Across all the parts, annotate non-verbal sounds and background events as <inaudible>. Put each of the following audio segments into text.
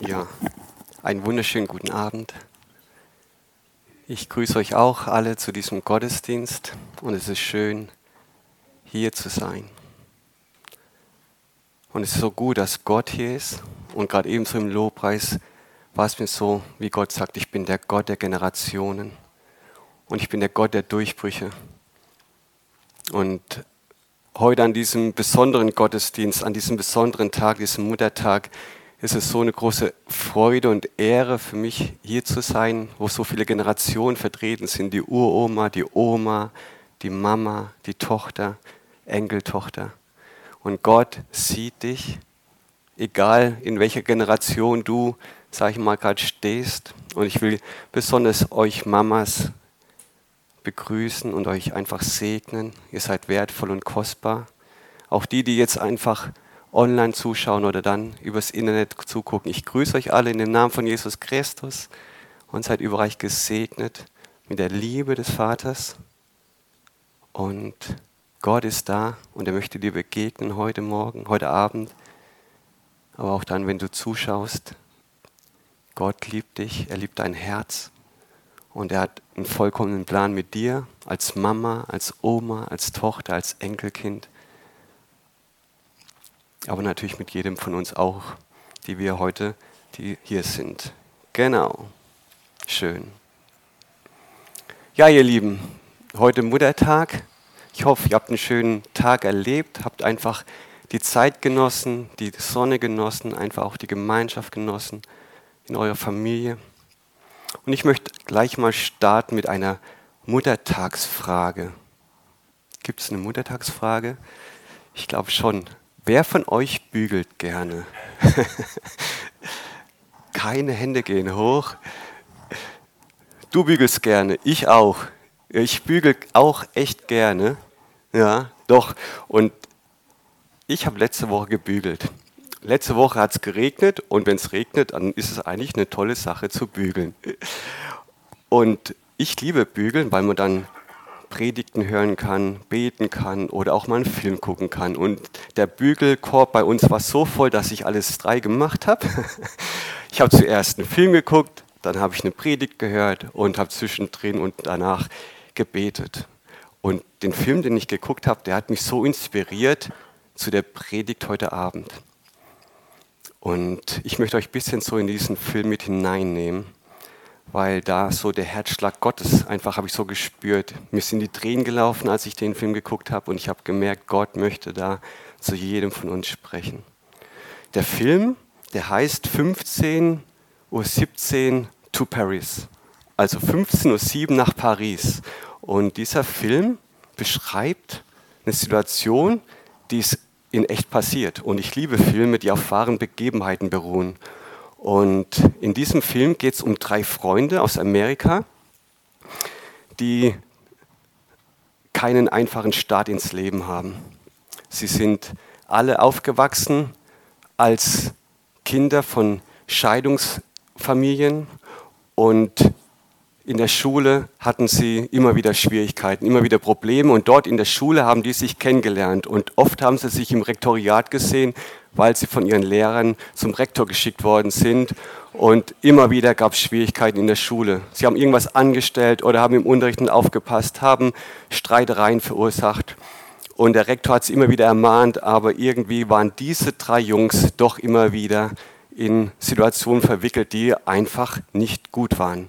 Ja, einen wunderschönen guten Abend. Ich grüße euch auch alle zu diesem Gottesdienst und es ist schön, hier zu sein. Und es ist so gut, dass Gott hier ist und gerade ebenso im Lobpreis war es mir so, wie Gott sagt, ich bin der Gott der Generationen und ich bin der Gott der Durchbrüche. Und heute an diesem besonderen Gottesdienst, an diesem besonderen Tag, diesem Muttertag, ist es so eine große Freude und Ehre für mich, hier zu sein, wo so viele Generationen vertreten sind. Die Uroma, die Oma, die Mama, die Tochter, Enkeltochter. Und Gott sieht dich, egal in welcher Generation du, sag ich mal, gerade stehst. Und ich will besonders euch Mamas begrüßen und euch einfach segnen. Ihr seid wertvoll und kostbar. Auch die, die jetzt einfach online zuschauen oder dann übers Internet zugucken. Ich grüße euch alle in dem Namen von Jesus Christus und seid überreich gesegnet mit der Liebe des Vaters. Und Gott ist da und er möchte dir begegnen heute Morgen, heute Abend, aber auch dann, wenn du zuschaust. Gott liebt dich, er liebt dein Herz und er hat einen vollkommenen Plan mit dir als Mama, als Oma, als Tochter, als Enkelkind aber natürlich mit jedem von uns auch, die wir heute, die hier sind. Genau. Schön. Ja, ihr Lieben, heute Muttertag. Ich hoffe, ihr habt einen schönen Tag erlebt, habt einfach die Zeit genossen, die Sonne genossen, einfach auch die Gemeinschaft genossen in eurer Familie. Und ich möchte gleich mal starten mit einer Muttertagsfrage. Gibt es eine Muttertagsfrage? Ich glaube schon. Wer von euch bügelt gerne? <laughs> Keine Hände gehen hoch. Du bügelst gerne, ich auch. Ich bügel auch echt gerne. Ja, doch. Und ich habe letzte Woche gebügelt. Letzte Woche hat es geregnet und wenn es regnet, dann ist es eigentlich eine tolle Sache zu bügeln. Und ich liebe Bügeln, weil man dann Predigten hören kann, beten kann oder auch mal einen Film gucken kann. Und der Bügelkorb bei uns war so voll, dass ich alles drei gemacht habe. <laughs> Ich habe zuerst einen Film geguckt, dann habe ich eine Predigt gehört und habe zwischendrin und danach gebetet. Und den Film, den ich geguckt habe, der hat mich so inspiriert zu der Predigt heute Abend. Und ich möchte euch ein bisschen so in diesen Film mit hineinnehmen weil da so der Herzschlag Gottes einfach habe ich so gespürt. Mir sind die Tränen gelaufen, als ich den Film geguckt habe und ich habe gemerkt, Gott möchte da zu jedem von uns sprechen. Der Film, der heißt 15.17 Uhr to Paris, also 15.07 Uhr nach Paris. Und dieser Film beschreibt eine Situation, die ist in echt passiert. Und ich liebe Filme, die auf wahren Begebenheiten beruhen. Und in diesem Film geht es um drei Freunde aus Amerika, die keinen einfachen Start ins Leben haben. Sie sind alle aufgewachsen als Kinder von Scheidungsfamilien und in der Schule hatten sie immer wieder Schwierigkeiten, immer wieder Probleme und dort in der Schule haben die sich kennengelernt und oft haben sie sich im Rektoriat gesehen, weil sie von ihren Lehrern zum Rektor geschickt worden sind und immer wieder gab es Schwierigkeiten in der Schule. Sie haben irgendwas angestellt oder haben im Unterricht aufgepasst, haben Streitereien verursacht und der Rektor hat sie immer wieder ermahnt, aber irgendwie waren diese drei Jungs doch immer wieder in Situationen verwickelt, die einfach nicht gut waren.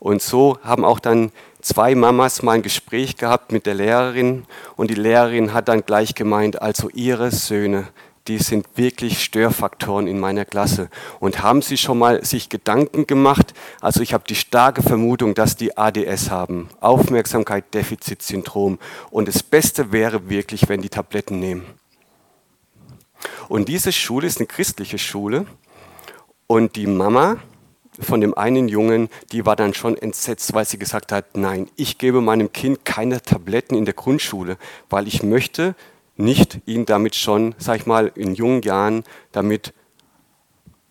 Und so haben auch dann zwei Mamas mal ein Gespräch gehabt mit der Lehrerin und die Lehrerin hat dann gleich gemeint, also ihre Söhne, die sind wirklich Störfaktoren in meiner Klasse. Und haben Sie schon mal sich Gedanken gemacht? Also ich habe die starke Vermutung, dass die ADS haben, Aufmerksamkeit-Defizitsyndrom. Und das Beste wäre wirklich, wenn die Tabletten nehmen. Und diese Schule ist eine christliche Schule. Und die Mama, von dem einen Jungen, die war dann schon entsetzt, weil sie gesagt hat, nein, ich gebe meinem Kind keine Tabletten in der Grundschule, weil ich möchte nicht ihn damit schon, sag ich mal, in jungen Jahren damit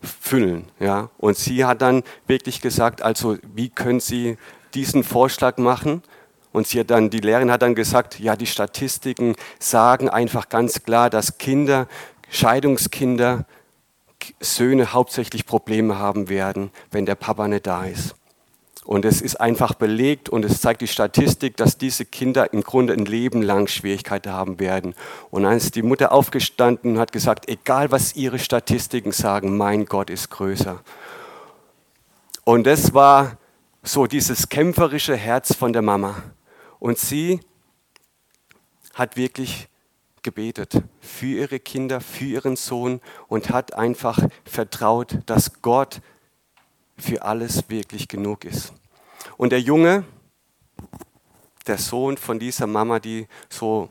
füllen. Ja? Und sie hat dann wirklich gesagt, also wie können Sie diesen Vorschlag machen? Und sie hat dann, die Lehrerin hat dann gesagt, ja, die Statistiken sagen einfach ganz klar, dass Kinder, Scheidungskinder, Söhne hauptsächlich Probleme haben werden, wenn der Papa nicht da ist. Und es ist einfach belegt und es zeigt die Statistik, dass diese Kinder im Grunde ein Leben lang Schwierigkeiten haben werden. Und dann ist die Mutter aufgestanden und hat gesagt, egal was ihre Statistiken sagen, mein Gott ist größer. Und das war so dieses kämpferische Herz von der Mama. Und sie hat wirklich gebetet für ihre Kinder, für ihren Sohn und hat einfach vertraut, dass Gott für alles wirklich genug ist. Und der Junge, der Sohn von dieser Mama, die so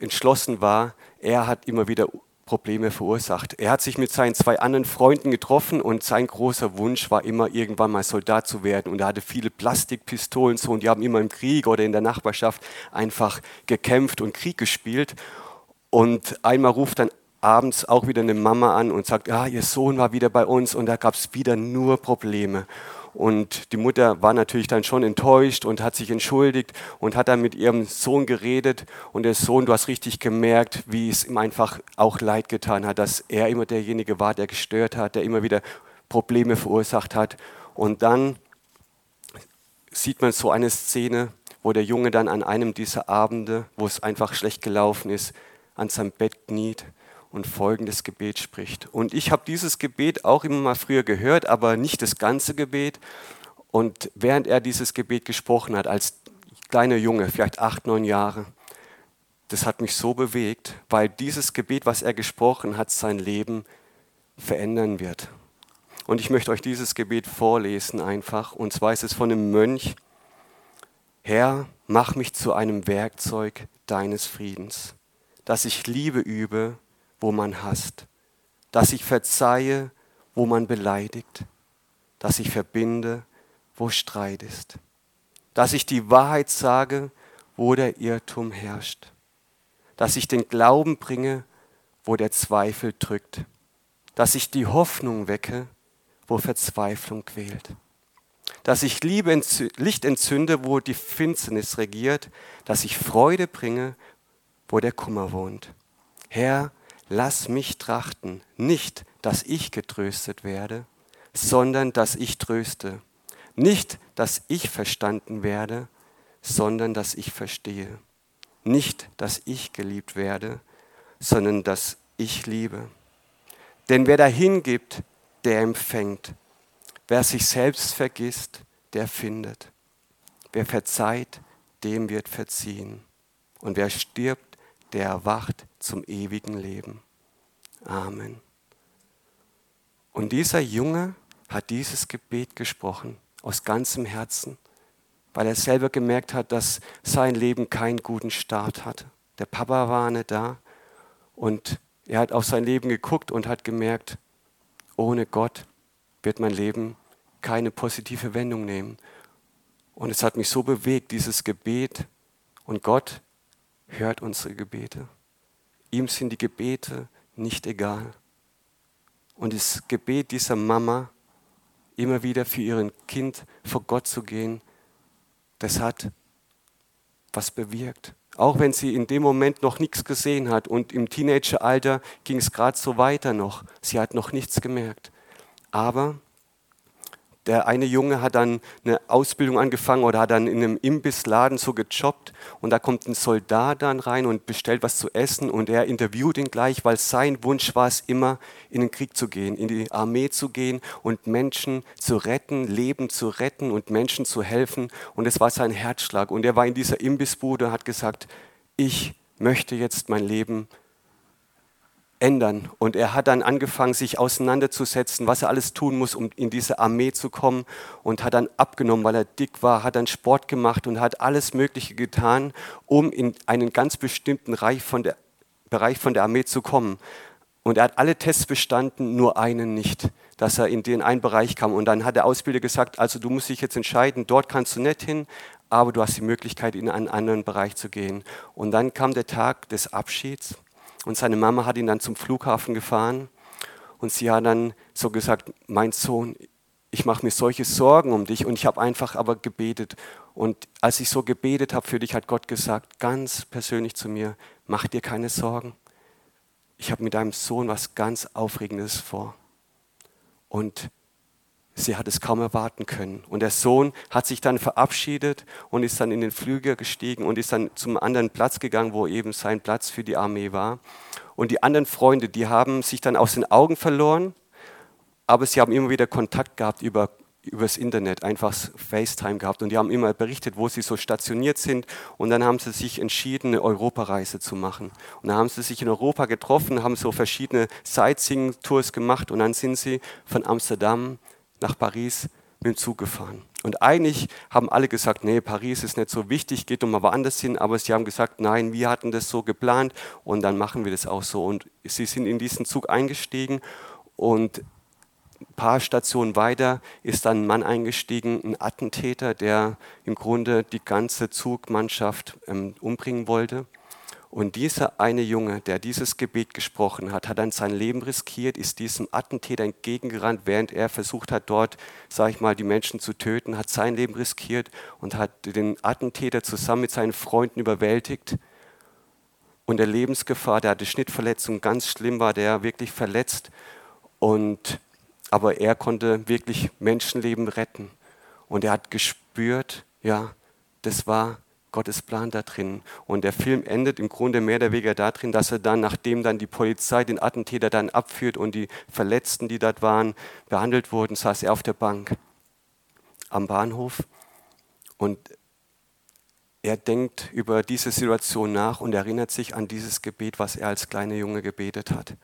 entschlossen war, er hat immer wieder Probleme verursacht. Er hat sich mit seinen zwei anderen Freunden getroffen und sein großer Wunsch war immer, irgendwann mal Soldat zu werden. Und er hatte viele Plastikpistolen so und die haben immer im Krieg oder in der Nachbarschaft einfach gekämpft und Krieg gespielt. Und einmal ruft dann abends auch wieder eine Mama an und sagt, ja, ihr Sohn war wieder bei uns und da gab es wieder nur Probleme. Und die Mutter war natürlich dann schon enttäuscht und hat sich entschuldigt und hat dann mit ihrem Sohn geredet. Und der Sohn, du hast richtig gemerkt, wie es ihm einfach auch leid getan hat, dass er immer derjenige war, der gestört hat, der immer wieder Probleme verursacht hat. Und dann sieht man so eine Szene, wo der Junge dann an einem dieser Abende, wo es einfach schlecht gelaufen ist, an seinem Bett kniet und folgendes Gebet spricht. Und ich habe dieses Gebet auch immer mal früher gehört, aber nicht das ganze Gebet. Und während er dieses Gebet gesprochen hat, als kleiner Junge, vielleicht acht, neun Jahre, das hat mich so bewegt, weil dieses Gebet, was er gesprochen hat, sein Leben verändern wird. Und ich möchte euch dieses Gebet vorlesen einfach. Und zwar ist es von einem Mönch. Herr, mach mich zu einem Werkzeug deines Friedens, dass ich Liebe übe wo man hasst, dass ich verzeihe, wo man beleidigt, dass ich verbinde, wo Streit ist, dass ich die Wahrheit sage, wo der Irrtum herrscht, dass ich den Glauben bringe, wo der Zweifel drückt, dass ich die Hoffnung wecke, wo Verzweiflung quält, dass ich Liebe Licht entzünde, wo die Finsternis regiert, dass ich Freude bringe, wo der Kummer wohnt. Herr, lass mich trachten, nicht, dass ich getröstet werde, sondern dass ich tröste. Nicht, dass ich verstanden werde, sondern dass ich verstehe. Nicht, dass ich geliebt werde, sondern dass ich liebe. Denn wer dahin gibt, der empfängt. Wer sich selbst vergisst, der findet. Wer verzeiht, dem wird verziehen. Und wer stirbt, der erwacht zum ewigen Leben. Amen. Und dieser Junge hat dieses Gebet gesprochen aus ganzem Herzen, weil er selber gemerkt hat, dass sein Leben keinen guten Start hatte. Der Papa war nicht da und er hat auf sein Leben geguckt und hat gemerkt, ohne Gott wird mein Leben keine positive Wendung nehmen. Und es hat mich so bewegt, dieses Gebet. Und Gott hört unsere Gebete. Ihm sind die Gebete nicht egal. Und das Gebet dieser Mama, immer wieder für ihren Kind vor Gott zu gehen, das hat was bewirkt. Auch wenn sie in dem Moment noch nichts gesehen hat und im Teenageralter ging es gerade so weiter noch. Sie hat noch nichts gemerkt. Aber der eine Junge hat dann eine Ausbildung angefangen oder hat dann in einem Imbissladen so gejobbt und da kommt ein Soldat dann rein und bestellt was zu essen und er interviewt ihn gleich, weil sein Wunsch war es immer, in den Krieg zu gehen, in die Armee zu gehen und Menschen zu retten, Leben zu retten und Menschen zu helfen. Und es war sein Herzschlag. Und er war in dieser Imbissbude und hat gesagt, ich möchte jetzt mein Leben ändern. Und er hat dann angefangen, sich auseinanderzusetzen, was er alles tun muss, um in diese Armee zu kommen. Und hat dann abgenommen, weil er dick war, hat dann Sport gemacht und hat alles Mögliche getan, um in einen ganz bestimmten Bereich von der, Bereich von der Armee zu kommen. Und er hat alle Tests bestanden, nur einen nicht, dass er in den einen Bereich kam. Und dann hat der Ausbilder gesagt, also du musst dich jetzt entscheiden, dort kannst du nicht hin, aber du hast die Möglichkeit, in einen anderen Bereich zu gehen. Und dann kam der Tag des Abschieds. Und seine Mama hat ihn dann zum Flughafen gefahren und sie hat dann so gesagt, mein Sohn, ich mache mir solche Sorgen um dich und ich habe einfach aber gebetet. Und als ich so gebetet habe für dich, hat Gott gesagt, ganz persönlich zu mir, mach dir keine Sorgen. ich habe mit deinem Sohn was ganz Aufregendes vor. Und sie hat es kaum erwarten können. Und der Sohn hat sich dann verabschiedet und ist dann in den Flügel gestiegen und ist dann zum anderen Platz gegangen, wo eben sein Platz für die Armee war. Und die anderen Freunde, die haben sich dann aus den Augen verloren, aber sie haben immer wieder Kontakt gehabt über übers Internet einfach FaceTime gehabt und die haben immer berichtet, wo sie so stationiert sind und dann haben sie sich entschieden, eine Europareise zu machen. Und dann haben sie sich in Europa getroffen, haben so verschiedene Sightseeing-Tours gemacht und dann sind sie von Amsterdam nach Paris mit dem Zug gefahren. Und eigentlich haben alle gesagt, nee, Paris ist nicht so wichtig, geht doch mal woanders hin, aber sie haben gesagt, nein, wir hatten das so geplant und dann machen wir das auch so. Und sie sind in diesen Zug eingestiegen und ein paar Stationen weiter ist dann ein Mann eingestiegen, ein Attentäter, der im Grunde die ganze Zugmannschaft ähm, umbringen wollte. Und dieser eine Junge, der dieses Gebet gesprochen hat, hat dann sein Leben riskiert, ist diesem Attentäter entgegengerannt, während er versucht hat, dort, sage ich mal, die Menschen zu töten, hat sein Leben riskiert und hat den Attentäter zusammen mit seinen Freunden überwältigt. Und der Lebensgefahr, der hatte Schnittverletzungen, ganz schlimm war der, wirklich verletzt. Und aber er konnte wirklich Menschenleben retten. Und er hat gespürt, ja, das war Gottes Plan da drin. Und der Film endet im Grunde mehr oder weniger darin, dass er dann, nachdem dann die Polizei den Attentäter dann abführt und die Verletzten, die dort waren, behandelt wurden, saß er auf der Bank am Bahnhof und er denkt über diese Situation nach und erinnert sich an dieses Gebet, was er als kleiner Junge gebetet hat.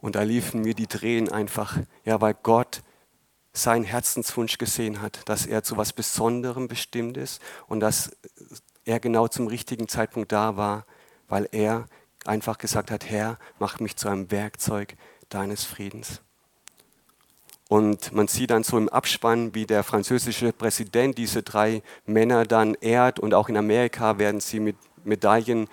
Und da liefen mir die Tränen einfach, ja, weil Gott seinen Herzenswunsch gesehen hat, dass er zu was Besonderem bestimmt ist und dass er genau zum richtigen Zeitpunkt da war, weil er einfach gesagt hat, Herr, mach mich zu einem Werkzeug deines Friedens. Und man sieht dann so im Abspann, wie der französische Präsident diese drei Männer dann ehrt und auch in Amerika werden sie mit Medaillen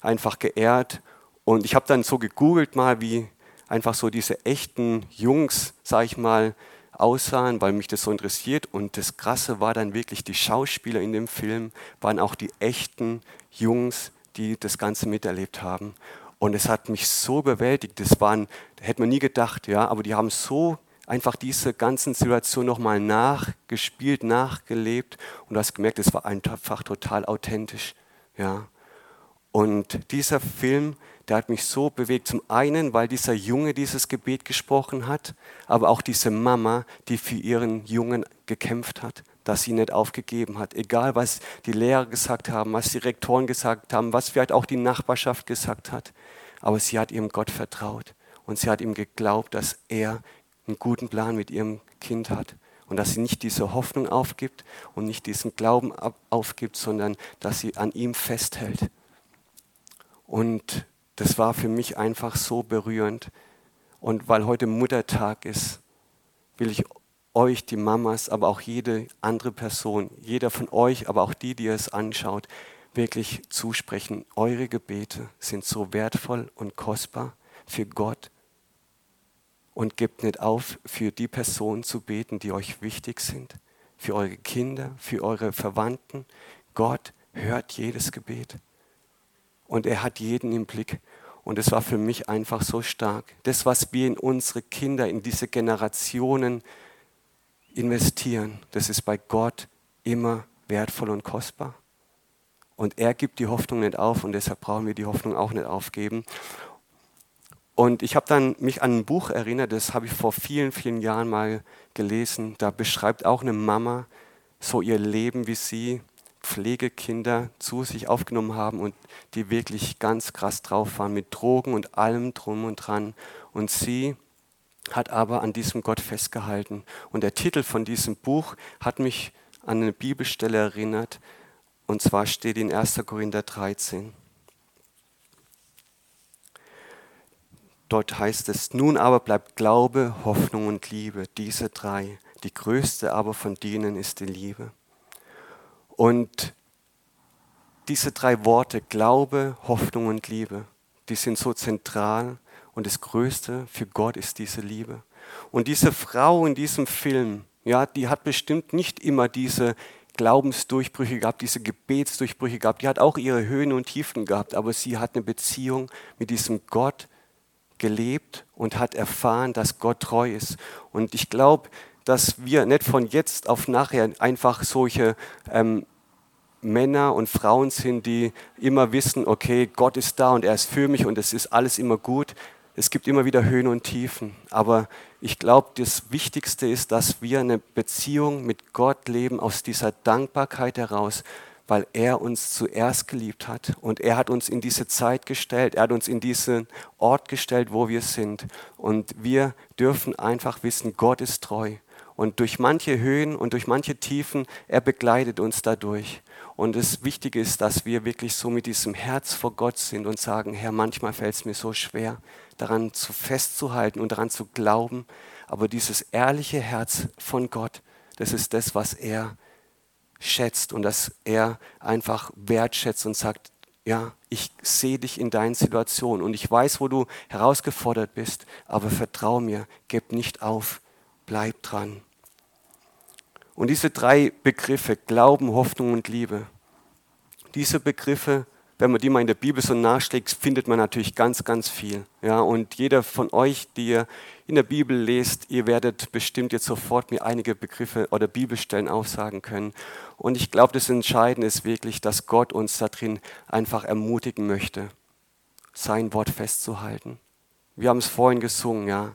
einfach geehrt. Und ich habe dann so gegoogelt mal, wie einfach so diese echten Jungs, sag ich mal, aussahen, weil mich das so interessiert. Und das Krasse war dann wirklich, die Schauspieler in dem Film waren auch die echten Jungs, die das Ganze miterlebt haben. Und es hat mich so bewältigt. Das waren, hätte man nie gedacht, ja, aber die haben so einfach diese ganzen Situationen nochmal nachgespielt, nachgelebt. Und du hast gemerkt, es war einfach total authentisch, ja. Und dieser Film, der hat mich so bewegt. Zum einen, weil dieser Junge dieses Gebet gesprochen hat, aber auch diese Mama, die für ihren Jungen gekämpft hat, dass sie nicht aufgegeben hat. Egal, was die Lehrer gesagt haben, was die Rektoren gesagt haben, was vielleicht auch die Nachbarschaft gesagt hat. Aber sie hat ihrem Gott vertraut und sie hat ihm geglaubt, dass er einen guten Plan mit ihrem Kind hat. Und dass sie nicht diese Hoffnung aufgibt und nicht diesen Glauben aufgibt, sondern dass sie an ihm festhält. Und das war für mich einfach so berührend. Und weil heute Muttertag ist, will ich euch, die Mamas, aber auch jede andere Person, jeder von euch, aber auch die, die es anschaut, wirklich zusprechen. Eure Gebete sind so wertvoll und kostbar für Gott. Und gebt nicht auf, für die Personen zu beten, die euch wichtig sind, für eure Kinder, für eure Verwandten. Gott hört jedes Gebet. Und er hat jeden im Blick. Und es war für mich einfach so stark. Das, was wir in unsere Kinder, in diese Generationen investieren, das ist bei Gott immer wertvoll und kostbar. Und er gibt die Hoffnung nicht auf und deshalb brauchen wir die Hoffnung auch nicht aufgeben. Und ich habe dann mich an ein Buch erinnert, das habe ich vor vielen, vielen Jahren mal gelesen. Da beschreibt auch eine Mama so ihr Leben, wie sie Pflegekinder zu sich aufgenommen haben und die wirklich ganz krass drauf waren mit Drogen und allem drum und dran. Und sie hat aber an diesem Gott festgehalten. Und der Titel von diesem Buch hat mich an eine Bibelstelle erinnert. Und zwar steht in 1. Korinther 13. Dort heißt es, nun aber bleibt Glaube, Hoffnung und Liebe, diese drei. Die größte aber von denen ist die Liebe. Und diese drei Worte, Glaube, Hoffnung und Liebe, die sind so zentral und das Größte für Gott ist diese Liebe. Und diese Frau in diesem Film, ja, die hat bestimmt nicht immer diese Glaubensdurchbrüche gehabt, diese Gebetsdurchbrüche gehabt. Die hat auch ihre Höhen und Tiefen gehabt, aber sie hat eine Beziehung mit diesem Gott, gelebt und hat erfahren, dass Gott treu ist. Und ich glaube, dass wir nicht von jetzt auf nachher einfach solche ähm, Männer und Frauen sind, die immer wissen, okay, Gott ist da und er ist für mich und es ist alles immer gut. Es gibt immer wieder Höhen und Tiefen. Aber ich glaube, das Wichtigste ist, dass wir eine Beziehung mit Gott leben aus dieser Dankbarkeit heraus, weil er uns zuerst geliebt hat und er hat uns in diese Zeit gestellt, er hat uns in diesen Ort gestellt, wo wir sind. Und wir dürfen einfach wissen, Gott ist treu. Und durch manche Höhen und durch manche Tiefen, er begleitet uns dadurch. Und das Wichtige ist, dass wir wirklich so mit diesem Herz vor Gott sind und sagen, Herr, manchmal fällt es mir so schwer, daran zu festzuhalten und daran zu glauben. Aber dieses ehrliche Herz von Gott, das ist das, was er schätzt und dass er einfach wertschätzt und sagt, ja, ich sehe dich in deinen Situationen und ich weiß, wo du herausgefordert bist, aber vertrau mir, gib nicht auf, bleib dran. Und diese drei Begriffe, Glauben, Hoffnung und Liebe, diese Begriffe wenn man die mal in der Bibel so nachschlägt, findet man natürlich ganz, ganz viel. Ja, und jeder von euch, die ihr in der Bibel lest, ihr werdet bestimmt jetzt sofort mir einige Begriffe oder Bibelstellen aufsagen können. Und ich glaube, das Entscheidende ist wirklich, dass Gott uns darin einfach ermutigen möchte, sein Wort festzuhalten. Wir haben es vorhin gesungen, ja.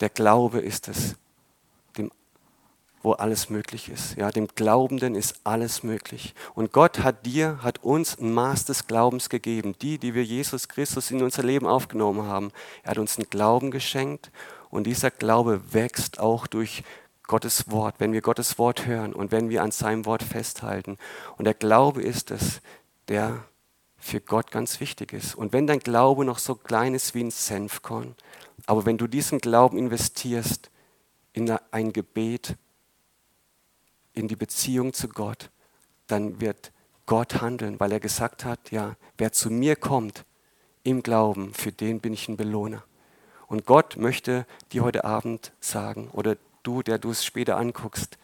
Der Glaube ist es, wo alles möglich ist. Ja, dem Glaubenden ist alles möglich. Und Gott hat dir, hat uns ein Maß des Glaubens gegeben. Die, die wir Jesus Christus in unser Leben aufgenommen haben. Er hat uns einen Glauben geschenkt und dieser Glaube wächst auch durch Gottes Wort, wenn wir Gottes Wort hören und wenn wir an seinem Wort festhalten. Und der Glaube ist es, der für Gott ganz wichtig ist. Und wenn dein Glaube noch so klein ist wie ein Senfkorn, aber wenn du diesen Glauben investierst in ein Gebet, in die Beziehung zu Gott, dann wird Gott handeln, weil er gesagt hat, ja, wer zu mir kommt im Glauben, für den bin ich ein Belohner. Und Gott möchte dir heute Abend sagen, oder du, der du es später anguckst,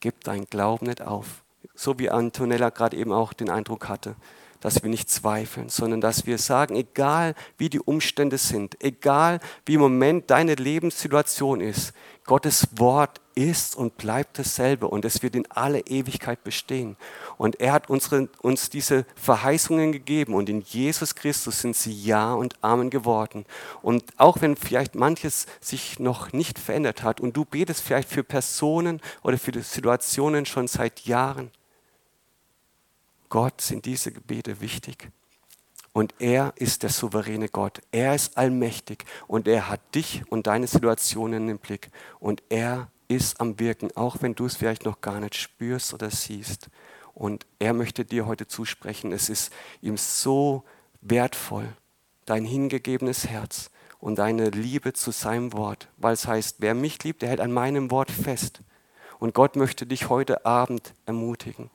gib dein Glauben nicht auf. So wie Antonella gerade eben auch den Eindruck hatte dass wir nicht zweifeln, sondern dass wir sagen, egal wie die Umstände sind, egal wie im Moment deine Lebenssituation ist, Gottes Wort ist und bleibt dasselbe und es wird in alle Ewigkeit bestehen. Und er hat unsere, uns diese Verheißungen gegeben und in Jesus Christus sind sie Ja und Amen geworden. Und auch wenn vielleicht manches sich noch nicht verändert hat und du betest vielleicht für Personen oder für Situationen schon seit Jahren, Gott sind diese Gebete wichtig. Und er ist der souveräne Gott. Er ist allmächtig und er hat dich und deine Situationen im Blick. Und er ist am Wirken, auch wenn du es vielleicht noch gar nicht spürst oder siehst. Und er möchte dir heute zusprechen, es ist ihm so wertvoll, dein hingegebenes Herz und deine Liebe zu seinem Wort, weil es heißt, wer mich liebt, der hält an meinem Wort fest. Und Gott möchte dich heute Abend ermutigen.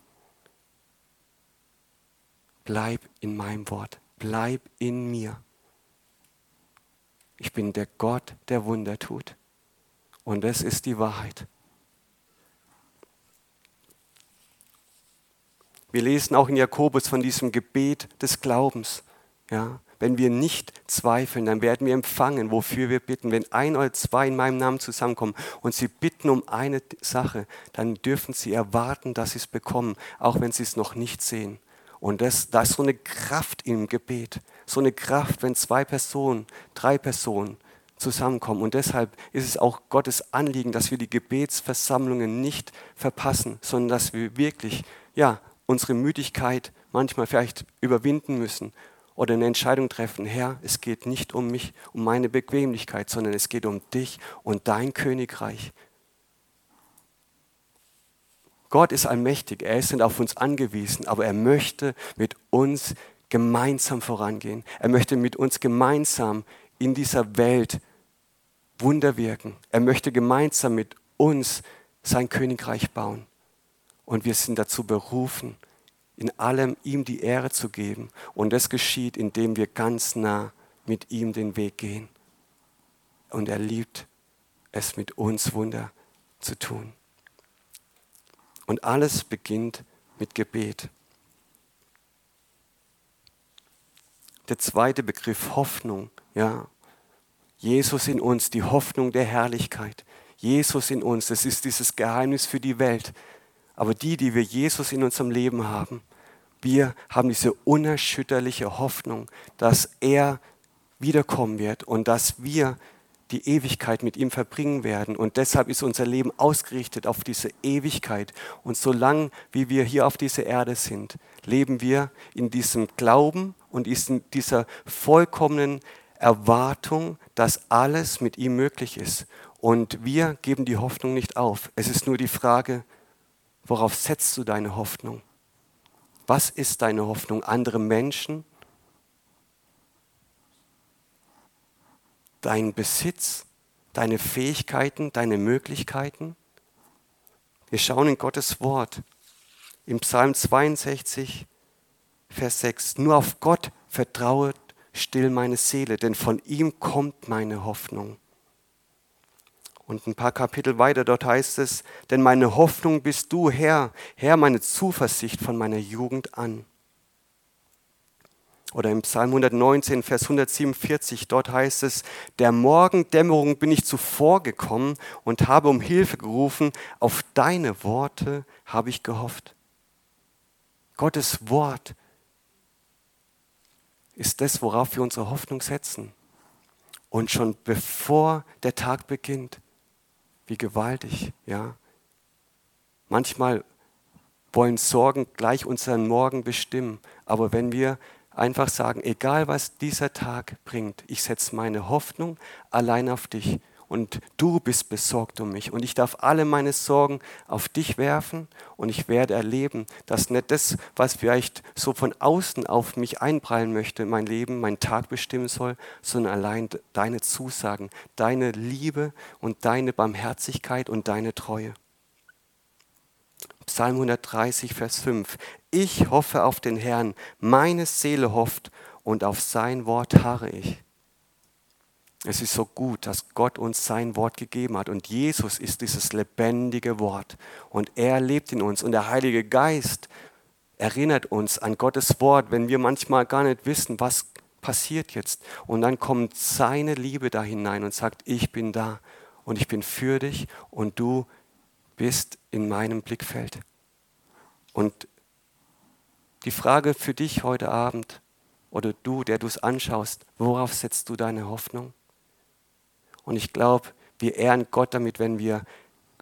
Bleib in meinem Wort. Bleib in mir. Ich bin der Gott, der Wunder tut. Und das ist die Wahrheit. Wir lesen auch in Jakobus von diesem Gebet des Glaubens. Ja, wenn wir nicht zweifeln, dann werden wir empfangen, wofür wir bitten. Wenn ein oder zwei in meinem Namen zusammenkommen und sie bitten um eine Sache, dann dürfen sie erwarten, dass sie es bekommen, auch wenn sie es noch nicht sehen. Und das, da ist so eine Kraft im Gebet, so eine Kraft, wenn zwei Personen, drei Personen zusammenkommen. Und deshalb ist es auch Gottes Anliegen, dass wir die Gebetsversammlungen nicht verpassen, sondern dass wir wirklich ja, unsere Müdigkeit manchmal vielleicht überwinden müssen oder eine Entscheidung treffen, Herr, es geht nicht um mich, um meine Bequemlichkeit, sondern es geht um dich und dein Königreich. Gott ist allmächtig, er ist nicht auf uns angewiesen, aber er möchte mit uns gemeinsam vorangehen. Er möchte mit uns gemeinsam in dieser Welt Wunder wirken. Er möchte gemeinsam mit uns sein Königreich bauen. Und wir sind dazu berufen, in allem ihm die Ehre zu geben. Und das geschieht, indem wir ganz nah mit ihm den Weg gehen. Und er liebt es mit uns Wunder zu tun. Und alles beginnt mit Gebet. Der zweite Begriff Hoffnung, ja, Jesus in uns, die Hoffnung der Herrlichkeit. Jesus in uns, das ist dieses Geheimnis für die Welt. Aber die, die wir Jesus in unserem Leben haben, wir haben diese unerschütterliche Hoffnung, dass er wiederkommen wird und dass wir die Ewigkeit mit ihm verbringen werden. Und deshalb ist unser Leben ausgerichtet auf diese Ewigkeit. Und solange wie wir hier auf dieser Erde sind, leben wir in diesem Glauben und in dieser vollkommenen Erwartung, dass alles mit ihm möglich ist. Und wir geben die Hoffnung nicht auf. Es ist nur die Frage, worauf setzt du deine Hoffnung? Was ist deine Hoffnung? Andere Menschen? Dein Besitz? Deine Fähigkeiten? Deine Möglichkeiten? Wir schauen in Gottes Wort. Im Psalm 62, Vers 6. Nur auf Gott vertrauet still meine Seele, denn von ihm kommt meine Hoffnung. Und ein paar Kapitel weiter, dort heißt es, denn meine Hoffnung bist du, Herr, Herr, meine Zuversicht von meiner Jugend an. Oder im Psalm 119, Vers 147, dort heißt es, der Morgendämmerung bin ich zuvor gekommen und habe um Hilfe gerufen, auf deine Worte habe ich gehofft. Gottes Wort ist das, worauf wir unsere Hoffnung setzen. Und schon bevor der Tag beginnt, wie gewaltig, ja. Manchmal wollen Sorgen gleich unseren Morgen bestimmen, aber wenn wir einfach sagen, egal was dieser Tag bringt, ich setze meine Hoffnung allein auf dich, und du bist besorgt um mich und ich darf alle meine Sorgen auf dich werfen und ich werde erleben, dass nicht das, was vielleicht so von außen auf mich einprallen möchte, mein Leben, mein Tag bestimmen soll, sondern allein deine Zusagen, deine Liebe und deine Barmherzigkeit und deine Treue. Psalm 130, Vers 5. Ich hoffe auf den Herrn, meine Seele hofft und auf sein Wort harre ich. Es ist so gut, dass Gott uns sein Wort gegeben hat und Jesus ist dieses lebendige Wort und er lebt in uns und der Heilige Geist erinnert uns an Gottes Wort, wenn wir manchmal gar nicht wissen, was passiert jetzt. Und dann kommt seine Liebe da hinein und sagt, ich bin da und ich bin für dich und du bist in meinem Blickfeld. Und die Frage für dich heute Abend oder du, der du es anschaust, worauf setzt du deine Hoffnung? Und ich glaube, wir ehren Gott damit, wenn wir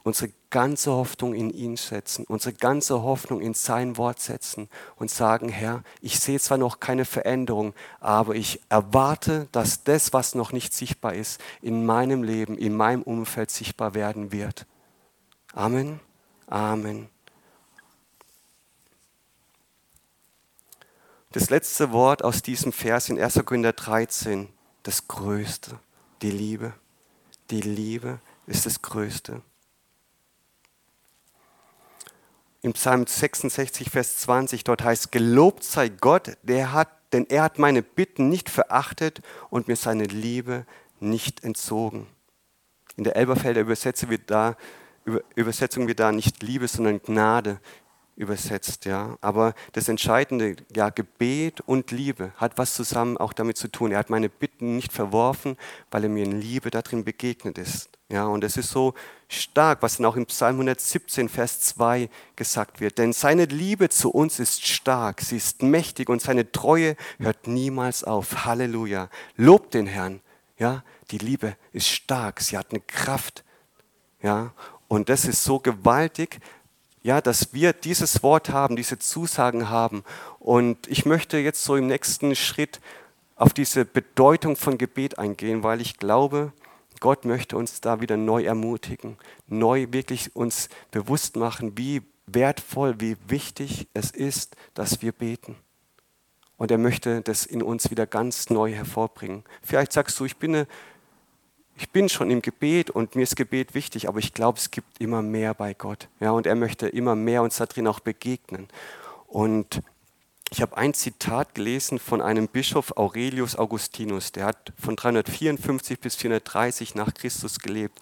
unsere ganze Hoffnung in ihn setzen, unsere ganze Hoffnung in sein Wort setzen und sagen, Herr, ich sehe zwar noch keine Veränderung, aber ich erwarte, dass das, was noch nicht sichtbar ist, in meinem Leben, in meinem Umfeld sichtbar werden wird. Amen. Amen. Das letzte Wort aus diesem Vers in 1. Korinther 13, das Größte, die Liebe. Die Liebe ist das Größte. Im Psalm 66, Vers 20, dort heißt, gelobt sei Gott, der hat, denn er hat meine Bitten nicht verachtet und mir seine Liebe nicht entzogen. In der Elberfelder Übersetzung wird da, Übersetzung wird da nicht Liebe, sondern Gnade übersetzt, ja. Aber das Entscheidende, ja, Gebet und Liebe hat was zusammen auch damit zu tun. Er hat meine Bitten nicht verworfen, weil er mir in Liebe darin begegnet ist. Ja, und es ist so stark, was dann auch im Psalm 117, Vers 2 gesagt wird. Denn seine Liebe zu uns ist stark, sie ist mächtig und seine Treue hört niemals auf. Halleluja. Lobt den Herrn. Ja, die Liebe ist stark, sie hat eine Kraft. Ja, und das ist so gewaltig, ja, dass wir dieses Wort haben, diese Zusagen haben. Und ich möchte jetzt so im nächsten Schritt auf diese Bedeutung von Gebet eingehen, weil ich glaube, Gott möchte uns da wieder neu ermutigen, neu wirklich uns bewusst machen, wie wertvoll, wie wichtig es ist, dass wir beten. Und er möchte das in uns wieder ganz neu hervorbringen. Vielleicht sagst du, ich bin eine ich bin schon im Gebet und mir ist Gebet wichtig, aber ich glaube, es gibt immer mehr bei Gott. Ja, und er möchte immer mehr uns darin auch begegnen. Und ich habe ein Zitat gelesen von einem Bischof Aurelius Augustinus, der hat von 354 bis 430 nach Christus gelebt.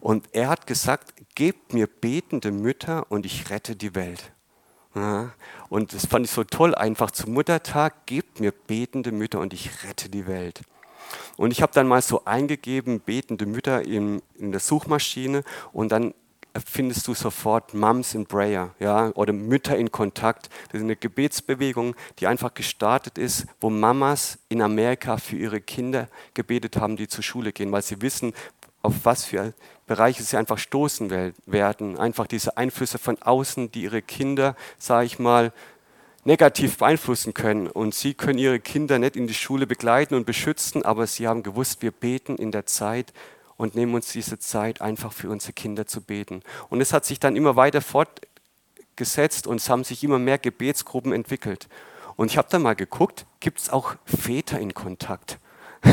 Und er hat gesagt, gebt mir betende Mütter und ich rette die Welt. Ja, und das fand ich so toll, einfach zum Muttertag, gebt mir betende Mütter und ich rette die Welt. Und ich habe dann mal so eingegeben, betende Mütter in, in der Suchmaschine und dann findest du sofort Moms in Prayer ja, oder Mütter in Kontakt. Das ist eine Gebetsbewegung, die einfach gestartet ist, wo Mamas in Amerika für ihre Kinder gebetet haben, die zur Schule gehen, weil sie wissen, auf was für Bereiche sie einfach stoßen werden. Einfach diese Einflüsse von außen, die ihre Kinder, sage ich mal, negativ beeinflussen können. Und sie können ihre Kinder nicht in die Schule begleiten und beschützen, aber sie haben gewusst, wir beten in der Zeit und nehmen uns diese Zeit einfach für unsere Kinder zu beten. Und es hat sich dann immer weiter fortgesetzt und es haben sich immer mehr Gebetsgruppen entwickelt. Und ich habe dann mal geguckt, gibt es auch Väter in Kontakt? <laughs>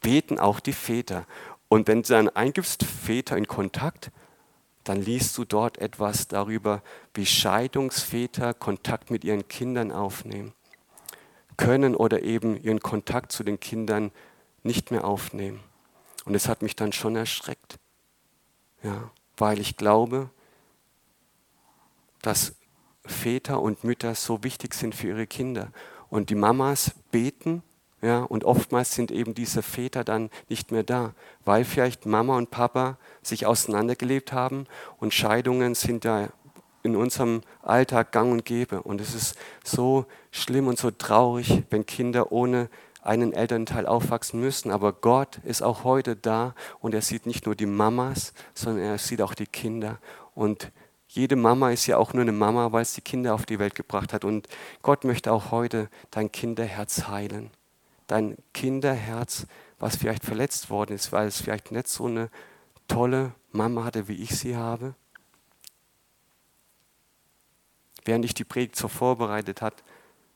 Beten auch die Väter. Und wenn du dann eingibst, Väter in Kontakt, dann liest du dort etwas darüber, wie Scheidungsväter Kontakt mit ihren Kindern aufnehmen können oder eben ihren Kontakt zu den Kindern nicht mehr aufnehmen. Und es hat mich dann schon erschreckt, ja, weil ich glaube, dass Väter und Mütter so wichtig sind für ihre Kinder. Und die Mamas beten ja, und oftmals sind eben diese Väter dann nicht mehr da, weil vielleicht Mama und Papa sich auseinandergelebt haben und Scheidungen sind ja in unserem Alltag gang und gäbe. Und es ist so schlimm und so traurig, wenn Kinder ohne einen Elternteil aufwachsen müssen. Aber Gott ist auch heute da und er sieht nicht nur die Mamas, sondern er sieht auch die Kinder. Und jede Mama ist ja auch nur eine Mama, weil es die Kinder auf die Welt gebracht hat. Und Gott möchte auch heute dein Kinderherz heilen dein Kinderherz, was vielleicht verletzt worden ist, weil es vielleicht nicht so eine tolle Mama hatte, wie ich sie habe? Während ich die Predigt so vorbereitet hat,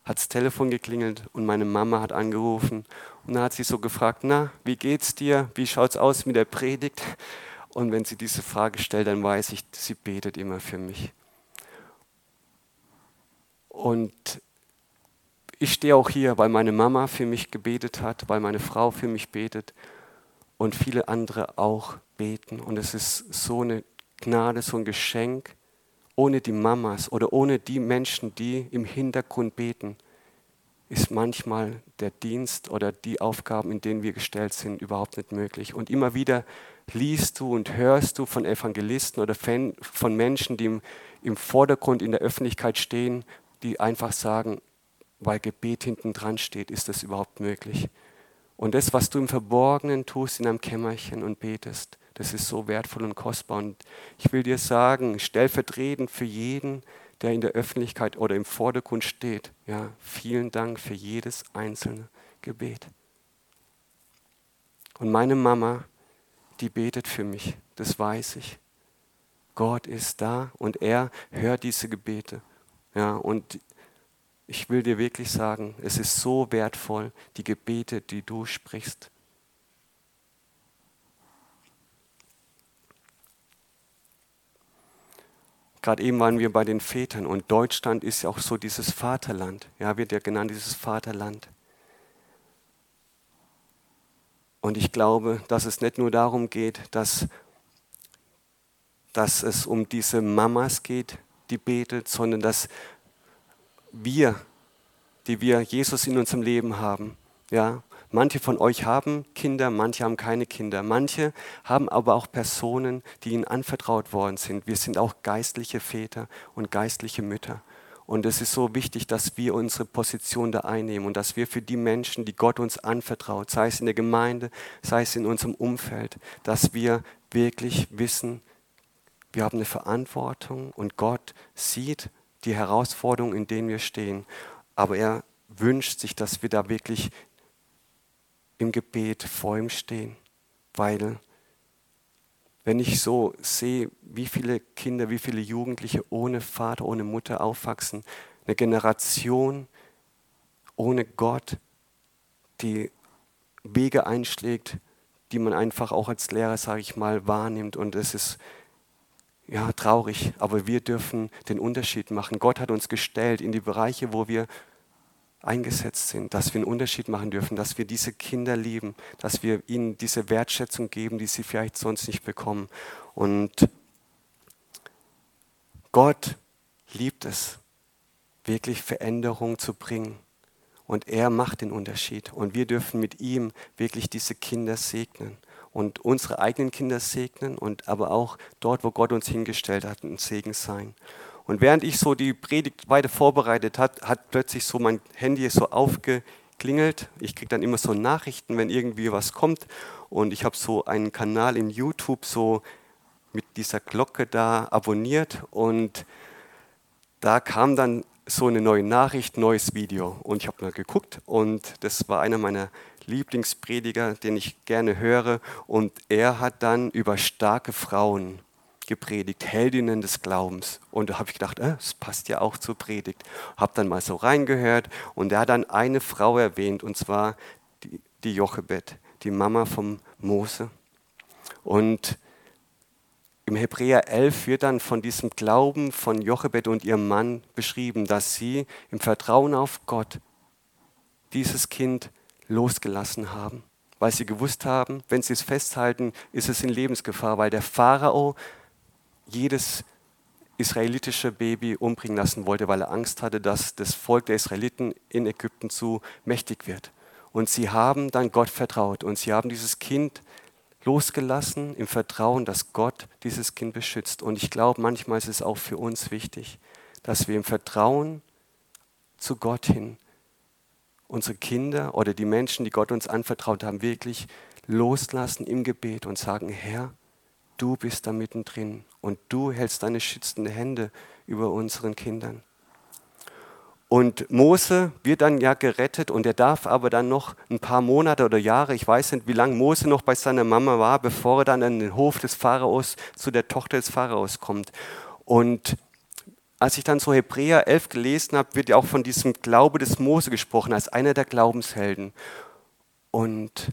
hat das Telefon geklingelt und meine Mama hat angerufen und dann hat sie so gefragt, na, wie geht's dir? Wie schaut's aus mit der Predigt? Und wenn sie diese Frage stellt, dann weiß ich, sie betet immer für mich. Und ich stehe auch hier, weil meine Mama für mich gebetet hat, weil meine Frau für mich betet und viele andere auch beten. Und es ist so eine Gnade, so ein Geschenk. Ohne die Mamas oder ohne die Menschen, die im Hintergrund beten, ist manchmal der Dienst oder die Aufgaben, in denen wir gestellt sind, überhaupt nicht möglich. Und immer wieder liest du und hörst du von Evangelisten oder von Menschen, die im, Vordergrund in der Öffentlichkeit stehen, die einfach sagen, weil Gebet hinten dran steht, ist das überhaupt möglich. Und das, was du im Verborgenen tust in einem Kämmerchen und betest, das ist so wertvoll und kostbar. Und ich will dir sagen, stellvertretend für jeden, der in der Öffentlichkeit oder im Vordergrund steht, ja, vielen Dank für jedes einzelne Gebet. Und meine Mama, die betet für mich, das weiß ich. Gott ist da und er hört diese Gebete. Ja, und ich will dir wirklich sagen, es ist so wertvoll, die Gebete, die du sprichst. Gerade eben waren wir bei den Vätern und Deutschland ist ja auch so dieses Vaterland. Ja, wird ja genannt dieses Vaterland. Und ich glaube, dass es nicht nur darum geht, dass, dass es um diese Mamas geht, die betet, sondern dass wir, die wir Jesus in unserem Leben haben, ja, Manche von euch haben Kinder, manche haben keine Kinder. Manche haben aber auch Personen, die ihnen anvertraut worden sind. Wir sind auch geistliche Väter und geistliche Mütter. Und es ist so wichtig, dass wir unsere Position da einnehmen und dass wir für die Menschen, die Gott uns anvertraut, sei es in der Gemeinde, sei es in unserem Umfeld, dass wir wirklich wissen, wir haben eine Verantwortung und Gott sieht die Herausforderungen, in denen wir stehen. Aber er wünscht sich, dass wir da wirklich im Gebet vor ihm stehen, weil wenn ich so sehe, wie viele Kinder, wie viele Jugendliche ohne Vater, ohne Mutter aufwachsen, eine Generation ohne Gott, die Wege einschlägt, die man einfach auch als Lehrer, sage ich mal, wahrnimmt. Und es ist ja, traurig, aber wir dürfen den Unterschied machen. Gott hat uns gestellt in die Bereiche, wo wir eingesetzt sind, dass wir einen Unterschied machen dürfen, dass wir diese Kinder lieben, dass wir ihnen diese Wertschätzung geben, die sie vielleicht sonst nicht bekommen. Und Gott liebt es, wirklich Veränderung zu bringen. Und er macht den Unterschied. Und wir dürfen mit ihm wirklich diese Kinder segnen und unsere eigenen Kinder segnen und aber auch dort, wo Gott uns hingestellt hat, ein Segen sein. Und während ich so die Predigt weiter vorbereitet hat, hat plötzlich so mein Handy so aufgeklingelt. Ich kriege dann immer so Nachrichten, wenn irgendwie was kommt. Und ich habe so einen Kanal in YouTube so mit dieser Glocke da abonniert und da kam dann so eine neue Nachricht, neues Video. Und ich habe mal geguckt und das war einer meiner Lieblingsprediger, den ich gerne höre. Und er hat dann über starke Frauen gepredigt, Heldinnen des Glaubens. Und da habe ich gedacht, äh, das passt ja auch zur Predigt. Habe dann mal so reingehört und er hat dann eine Frau erwähnt, und zwar die, die Jochebed, die Mama vom Mose. Und im Hebräer 11 wird dann von diesem Glauben von Jochebed und ihrem Mann beschrieben, dass sie im Vertrauen auf Gott dieses Kind losgelassen haben, weil sie gewusst haben, wenn sie es festhalten, ist es in Lebensgefahr, weil der Pharao jedes israelitische Baby umbringen lassen wollte, weil er Angst hatte, dass das Volk der Israeliten in Ägypten zu mächtig wird. Und sie haben dann Gott vertraut und sie haben dieses Kind losgelassen im Vertrauen, dass Gott dieses Kind beschützt. Und ich glaube, manchmal ist es auch für uns wichtig, dass wir im Vertrauen zu Gott hin unsere Kinder oder die Menschen, die Gott uns anvertraut haben, wirklich loslassen im Gebet und sagen, Herr, du bist da mittendrin und du hältst deine schützende Hände über unseren Kindern. Und Mose wird dann ja gerettet und er darf aber dann noch ein paar Monate oder Jahre, ich weiß nicht, wie lange Mose noch bei seiner Mama war, bevor er dann an den Hof des Pharaos zu der Tochter des Pharaos kommt. Und als ich dann so Hebräer 11 gelesen habe, wird ja auch von diesem Glaube des Mose gesprochen, als einer der Glaubenshelden. Und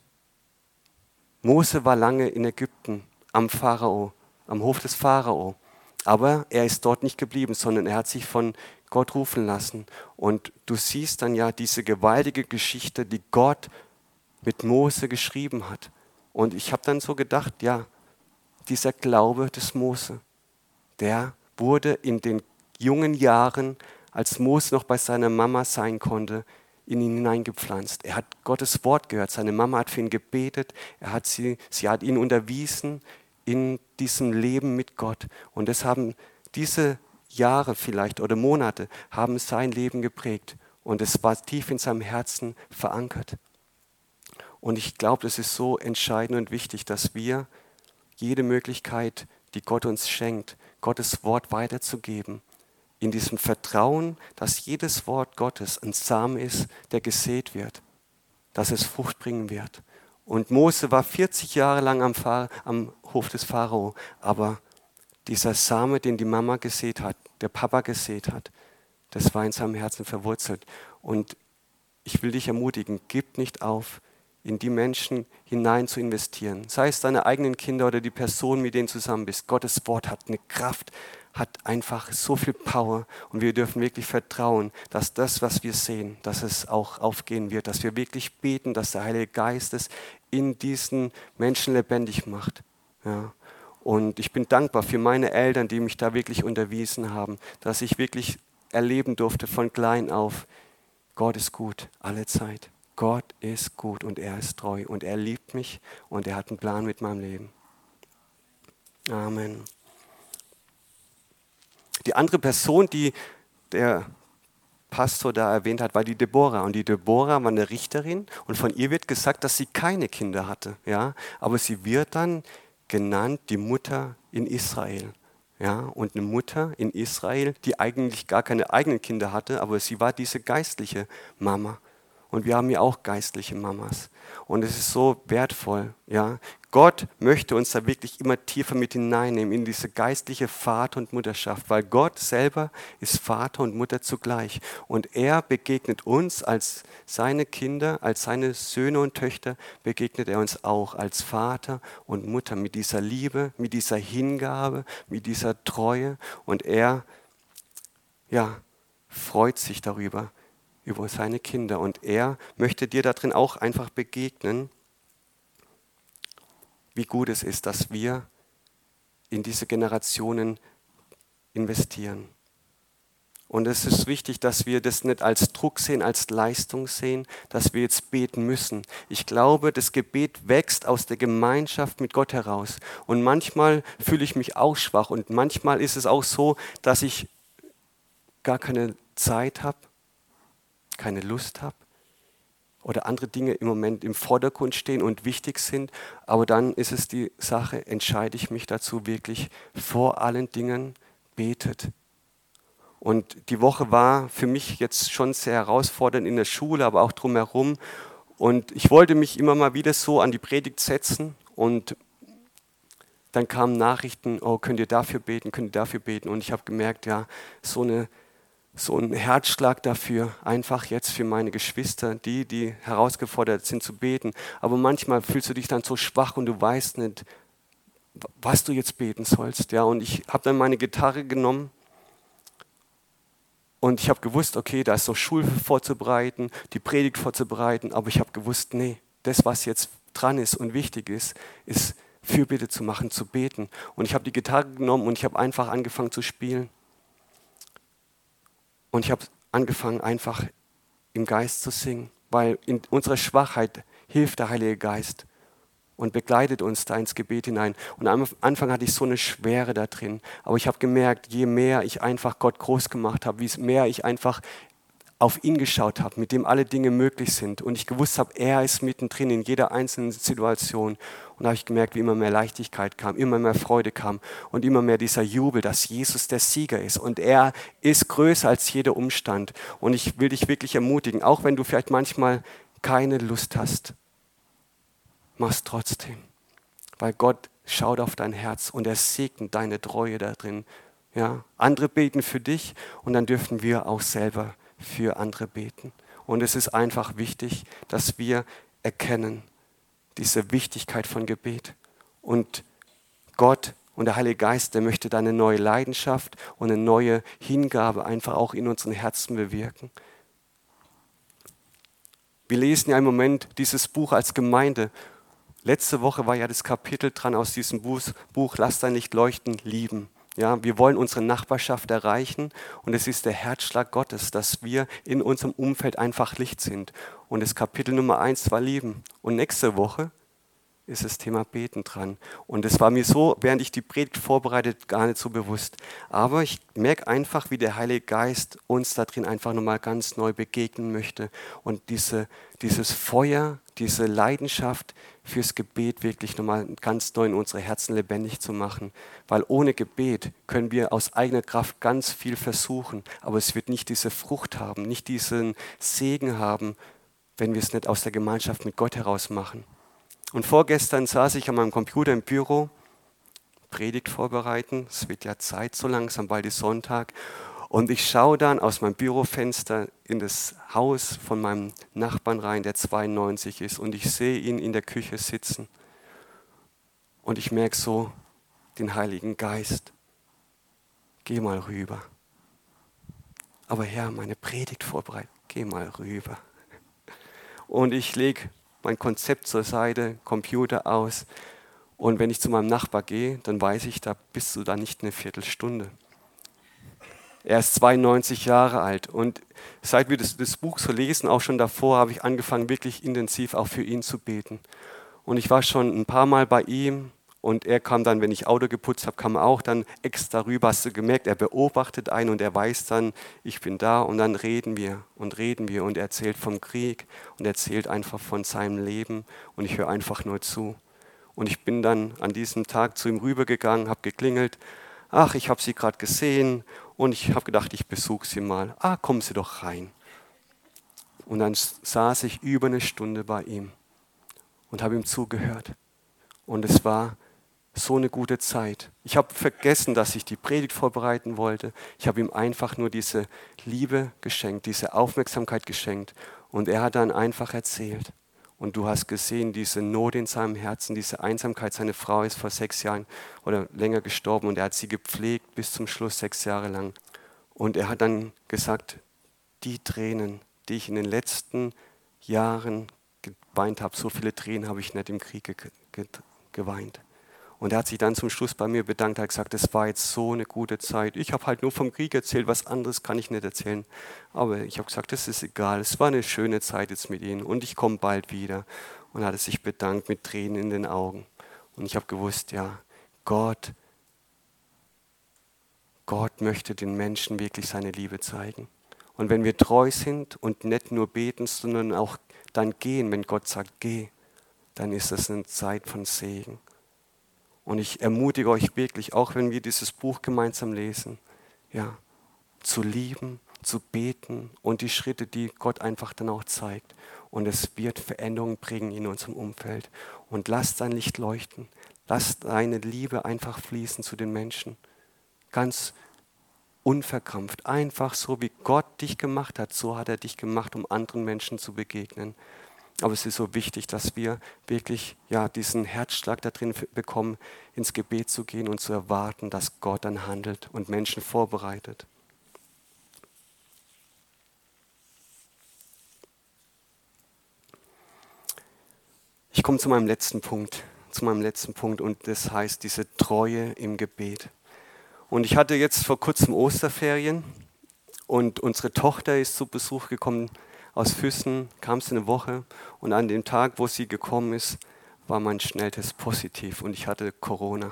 Mose war lange in Ägypten am Pharao, am Hof des Pharao. Aber er ist dort nicht geblieben, sondern er hat sich von Gott rufen lassen. Und du siehst dann ja diese gewaltige Geschichte, die Gott mit Mose geschrieben hat. Und ich habe dann so gedacht, ja, dieser Glaube des Mose, der wurde in den jungen Jahren, als Mose noch bei seiner Mama sein konnte, in ihn hineingepflanzt. Er hat Gottes Wort gehört, seine Mama hat für ihn gebetet, er hat sie, sie hat ihn unterwiesen in diesem Leben mit Gott. Und das haben diese Jahre vielleicht oder Monate haben sein Leben geprägt und es war tief in seinem Herzen verankert. Und ich glaube, es ist so entscheidend und wichtig, dass wir jede Möglichkeit, die Gott uns schenkt, Gottes Wort weiterzugeben, in diesem Vertrauen, dass jedes Wort Gottes ein Samen ist, der gesät wird, dass es Frucht bringen wird. Und Mose war 40 Jahre lang am, am Hof des Pharao, aber dieser Same, den die Mama gesät hat, der Papa gesät hat, das war in seinem Herzen verwurzelt. Und ich will dich ermutigen, gib nicht auf, in die Menschen hinein zu investieren. Sei es deine eigenen Kinder oder die Person, mit denen du zusammen bist. Gottes Wort hat eine Kraft, hat einfach so viel Power und wir dürfen wirklich vertrauen, dass das, was wir sehen, dass es auch aufgehen wird, dass wir wirklich beten, dass der Heilige Geist es in diesen Menschen lebendig macht. Ja. Und ich bin dankbar für meine Eltern, die mich da wirklich unterwiesen haben, dass ich wirklich erleben durfte von klein auf, Gott ist gut, alle Zeit. Gott ist gut und er ist treu und er liebt mich und er hat einen Plan mit meinem Leben. Amen. Die andere Person, die der Pastor da erwähnt hat, war die Deborah. Und die Deborah war eine Richterin und von ihr wird gesagt, dass sie keine Kinder hatte. Ja? Aber sie wird dann genannt die Mutter in Israel. Ja, und eine Mutter in Israel, die eigentlich gar keine eigenen Kinder hatte, aber sie war diese geistliche Mama. Und wir haben ja auch geistliche Mamas. Und es ist so wertvoll. Ja? Gott möchte uns da wirklich immer tiefer mit hineinnehmen in diese geistliche Vater- und Mutterschaft, weil Gott selber ist Vater und Mutter zugleich. Und er begegnet uns als seine Kinder, als seine Söhne und Töchter, begegnet er uns auch als Vater und Mutter mit dieser Liebe, mit dieser Hingabe, mit dieser Treue. Und er, ja, freut sich darüber, über seine Kinder. Und er möchte dir darin auch einfach begegnen, wie gut es ist, dass wir in diese Generationen investieren. Und es ist wichtig, dass wir das nicht als Druck sehen, als Leistung sehen, dass wir jetzt beten müssen. Ich glaube, das Gebet wächst aus der Gemeinschaft mit Gott heraus. Und manchmal fühle ich mich auch schwach und manchmal ist es auch so, dass ich gar keine Zeit habe, keine Lust habe oder andere Dinge im Moment im Vordergrund stehen und wichtig sind. Aber dann ist es die Sache, entscheide ich mich dazu wirklich vor allen Dingen betet und die Woche war für mich jetzt schon sehr herausfordernd in der Schule, aber auch drumherum. Und ich wollte mich immer mal wieder so an die Predigt setzen und dann kamen Nachrichten, oh, könnt ihr dafür beten, könnt ihr dafür beten. Und ich habe gemerkt, ja, so, eine, so ein Herzschlag dafür, einfach jetzt für meine Geschwister, die, die herausgefordert sind zu beten. Aber manchmal fühlst du dich dann so schwach und du weißt nicht, was du jetzt beten sollst. Ja, und ich habe dann meine Gitarre genommen und ich habe gewusst, okay, da ist noch Schule vorzubereiten, die Predigt vorzubereiten, aber ich habe gewusst, nee, das, was jetzt dran ist und wichtig ist, ist Fürbitte zu machen, zu beten. Und ich habe die Gitarre genommen und ich habe einfach angefangen zu spielen. Und ich habe angefangen einfach im Geist zu singen, weil in unserer Schwachheit hilft der Heilige Geist und begleitet uns da ins Gebet hinein. Und am Anfang hatte ich so eine Schwere da drin. Aber ich habe gemerkt, je mehr ich einfach Gott groß gemacht habe, wie mehr ich einfach auf ihn geschaut habe, mit dem alle Dinge möglich sind. Und ich gewusst habe, er ist mittendrin in jeder einzelnen Situation. Und habe ich gemerkt, wie immer mehr Leichtigkeit kam, immer mehr Freude kam und immer mehr dieser Jubel, dass Jesus der Sieger ist. Und er ist größer als jeder Umstand. Und ich will dich wirklich ermutigen, auch wenn du vielleicht manchmal keine Lust hast, mach's trotzdem. Weil Gott schaut auf dein Herz und er segnet deine Treue da drin. Ja? Andere beten für dich und dann dürfen wir auch selber für andere beten. Und es ist einfach wichtig, dass wir erkennen diese Wichtigkeit von Gebet. Und Gott und der Heilige Geist, der möchte deine neue Leidenschaft und eine neue Hingabe einfach auch in unseren Herzen bewirken. Wir lesen ja im Moment dieses Buch als Gemeinde Letzte Woche war ja das Kapitel dran aus diesem Buch, Lass dein Licht leuchten, lieben. Ja, wir wollen unsere Nachbarschaft erreichen und es ist der Herzschlag Gottes, dass wir in unserem Umfeld einfach Licht sind. Und das Kapitel Nummer eins war lieben. Und nächste Woche ist das Thema Beten dran. Und es war mir so, während ich die Predigt vorbereitet, gar nicht so bewusst. Aber ich merke einfach, wie der Heilige Geist uns da drin einfach nochmal ganz neu begegnen möchte und diese, dieses Feuer, diese Leidenschaft fürs Gebet wirklich nochmal ganz neu in unsere Herzen lebendig zu machen. Weil ohne Gebet können wir aus eigener Kraft ganz viel versuchen, aber es wird nicht diese Frucht haben, nicht diesen Segen haben, wenn wir es nicht aus der Gemeinschaft mit Gott heraus machen. Und vorgestern saß ich an meinem Computer im Büro, Predigt vorbereiten. Es wird ja Zeit so langsam, bald ist Sonntag. Und ich schaue dann aus meinem Bürofenster in das Haus von meinem Nachbarn rein, der 92 ist. Und ich sehe ihn in der Küche sitzen. Und ich merke so den Heiligen Geist. Geh mal rüber. Aber Herr, meine Predigt vorbereitet. Geh mal rüber. Und ich lege mein Konzept zur Seite, Computer aus. Und wenn ich zu meinem Nachbar gehe, dann weiß ich, da bist du da nicht eine Viertelstunde. Er ist 92 Jahre alt und seit wir das, das, Buch so lesen, auch schon davor, habe ich angefangen, wirklich intensiv auch für ihn zu beten. Und ich war schon ein paar Mal bei ihm und er kam dann, wenn ich Auto geputzt habe, kam er auch dann extra rüber. Hast du gemerkt, er beobachtet einen und er weiß dann, ich bin da. Und dann reden wir und reden wir und er erzählt vom Krieg und erzählt einfach von seinem Leben. Und ich höre einfach nur zu. Und ich bin dann an diesem Tag zu ihm rübergegangen, habe geklingelt. Ach, ich habe Sie gerade gesehen und ich habe gedacht, ich besuche Sie mal. Ah, kommen Sie doch rein. Und dann saß ich über eine Stunde bei ihm und habe ihm zugehört. Und es war so eine gute Zeit. Ich habe vergessen, dass ich die Predigt vorbereiten wollte. Ich habe ihm einfach nur diese Liebe geschenkt, diese Aufmerksamkeit geschenkt. Und er hat dann einfach erzählt. Und du hast gesehen, diese Not in seinem Herzen, diese Einsamkeit. Seine Frau ist vor sechs Jahren oder länger gestorben und er hat sie gepflegt bis zum Schluss sechs Jahre lang. Und er hat dann gesagt, die Tränen, die ich in den letzten Jahren geweint habe, so viele Tränen habe ich nicht im Krieg geweint. Und er hat sich dann zum Schluss bei mir bedankt, er hat gesagt, es war jetzt so eine gute Zeit. Ich habe halt nur vom Krieg erzählt, was anderes kann ich nicht erzählen. Aber ich habe gesagt, das ist egal, es war eine schöne Zeit jetzt mit Ihnen und ich komme bald wieder. Und er hat sich bedankt mit Tränen in den Augen. Und ich habe gewusst, ja, Gott, Gott möchte den Menschen wirklich seine Liebe zeigen. Und wenn wir treu sind und nicht nur beten, sondern auch dann gehen, wenn Gott sagt, geh, dann ist das eine Zeit von Segen. Und ich ermutige euch wirklich, auch wenn wir dieses Buch gemeinsam lesen, ja, zu lieben, zu beten und die Schritte, die Gott einfach dann auch zeigt. Und es wird Veränderungen bringen in unserem Umfeld. Und lasst dein Licht leuchten. Lasst deine Liebe einfach fließen zu den Menschen. Ganz unverkrampft, einfach so wie Gott dich gemacht hat, so hat er dich gemacht, um anderen Menschen zu begegnen. Aber es ist so wichtig, dass wir wirklich ja, diesen Herzschlag da drin bekommen, ins Gebet zu gehen und zu erwarten, dass Gott dann handelt und Menschen vorbereitet. Ich komme zu meinem letzten Punkt, zu meinem letzten Punkt und das heißt diese Treue im Gebet. Und ich hatte jetzt vor kurzem Osterferien und unsere Tochter ist zu Besuch gekommen aus Füssen, kam sie eine Woche und an dem Tag, wo sie gekommen ist, war mein Schnelltest positiv und ich hatte Corona.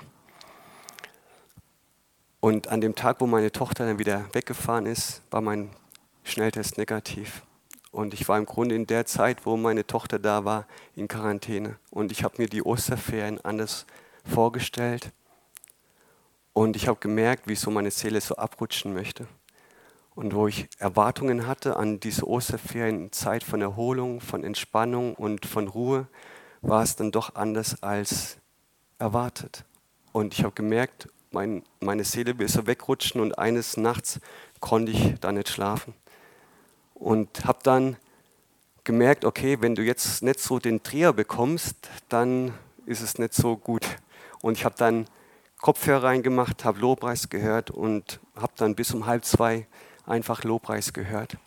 Und an dem Tag, wo meine Tochter dann wieder weggefahren ist, war mein Schnelltest negativ. Und ich war im Grunde in der Zeit, wo meine Tochter da war, in Quarantäne. Und ich habe mir die Osterferien anders vorgestellt. Und ich habe gemerkt, wie so meine Seele so abrutschen möchte. Und wo ich Erwartungen hatte an diese Osterferien, Zeit von Erholung, von Entspannung und von Ruhe, war es dann doch anders als erwartet. Und ich habe gemerkt, mein, meine Seele will so wegrutschen und eines Nachts konnte ich da nicht schlafen. Und habe dann gemerkt, okay, wenn du jetzt nicht so den Dreher bekommst, dann ist es nicht so gut. Und ich habe dann Kopfhörer reingemacht, habe Lobpreis gehört und habe dann bis um halb zwei einfach Lobpreis gehört.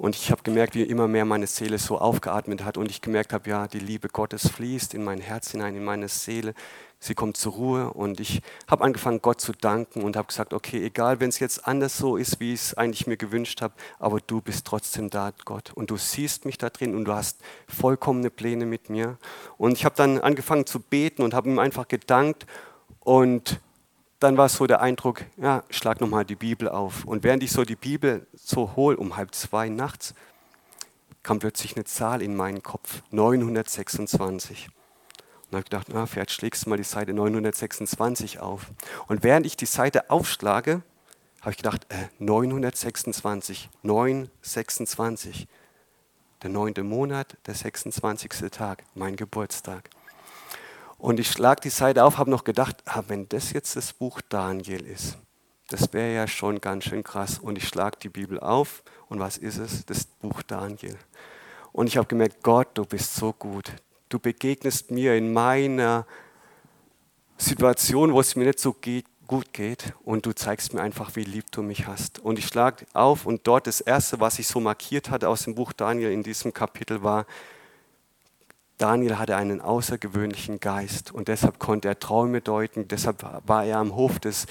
Und ich habe gemerkt, wie immer mehr meine Seele so aufgeatmet hat und ich gemerkt habe, ja, die Liebe Gottes fließt in mein Herz hinein, in meine Seele. Sie kommt zur Ruhe und ich habe angefangen, Gott zu danken und habe gesagt, okay, egal, wenn es jetzt anders so ist, wie ich es eigentlich mir gewünscht habe, aber du bist trotzdem da, Gott. Und du siehst mich da drin und du hast vollkommene Pläne mit mir. Und ich habe dann angefangen zu beten und habe ihm einfach gedankt und dann war so der Eindruck, ja, schlag nochmal die Bibel auf. Und während ich so die Bibel so hol, um halb zwei nachts, kam plötzlich eine Zahl in meinen Kopf, 926. Und habe gedacht, na, vielleicht schlägst du mal die Seite 926 auf. Und während ich die Seite aufschlage, habe ich gedacht, äh, 926, 926. Der neunte Monat, der 26. Tag, mein Geburtstag. Und ich schlag die Seite auf, habe noch gedacht, ah, wenn das jetzt das Buch Daniel ist, das wäre ja schon ganz schön krass. Und ich schlag die Bibel auf und was ist es? Das Buch Daniel. Und ich habe gemerkt, Gott, du bist so gut. Du begegnest mir in meiner Situation, wo es mir nicht so geht, gut geht und du zeigst mir einfach, wie lieb du mich hast. Und ich schlag auf und dort das Erste, was ich so markiert hatte aus dem Buch Daniel in diesem Kapitel war, Daniel hatte einen außergewöhnlichen Geist und deshalb konnte er Träume deuten, deshalb war er am Hof des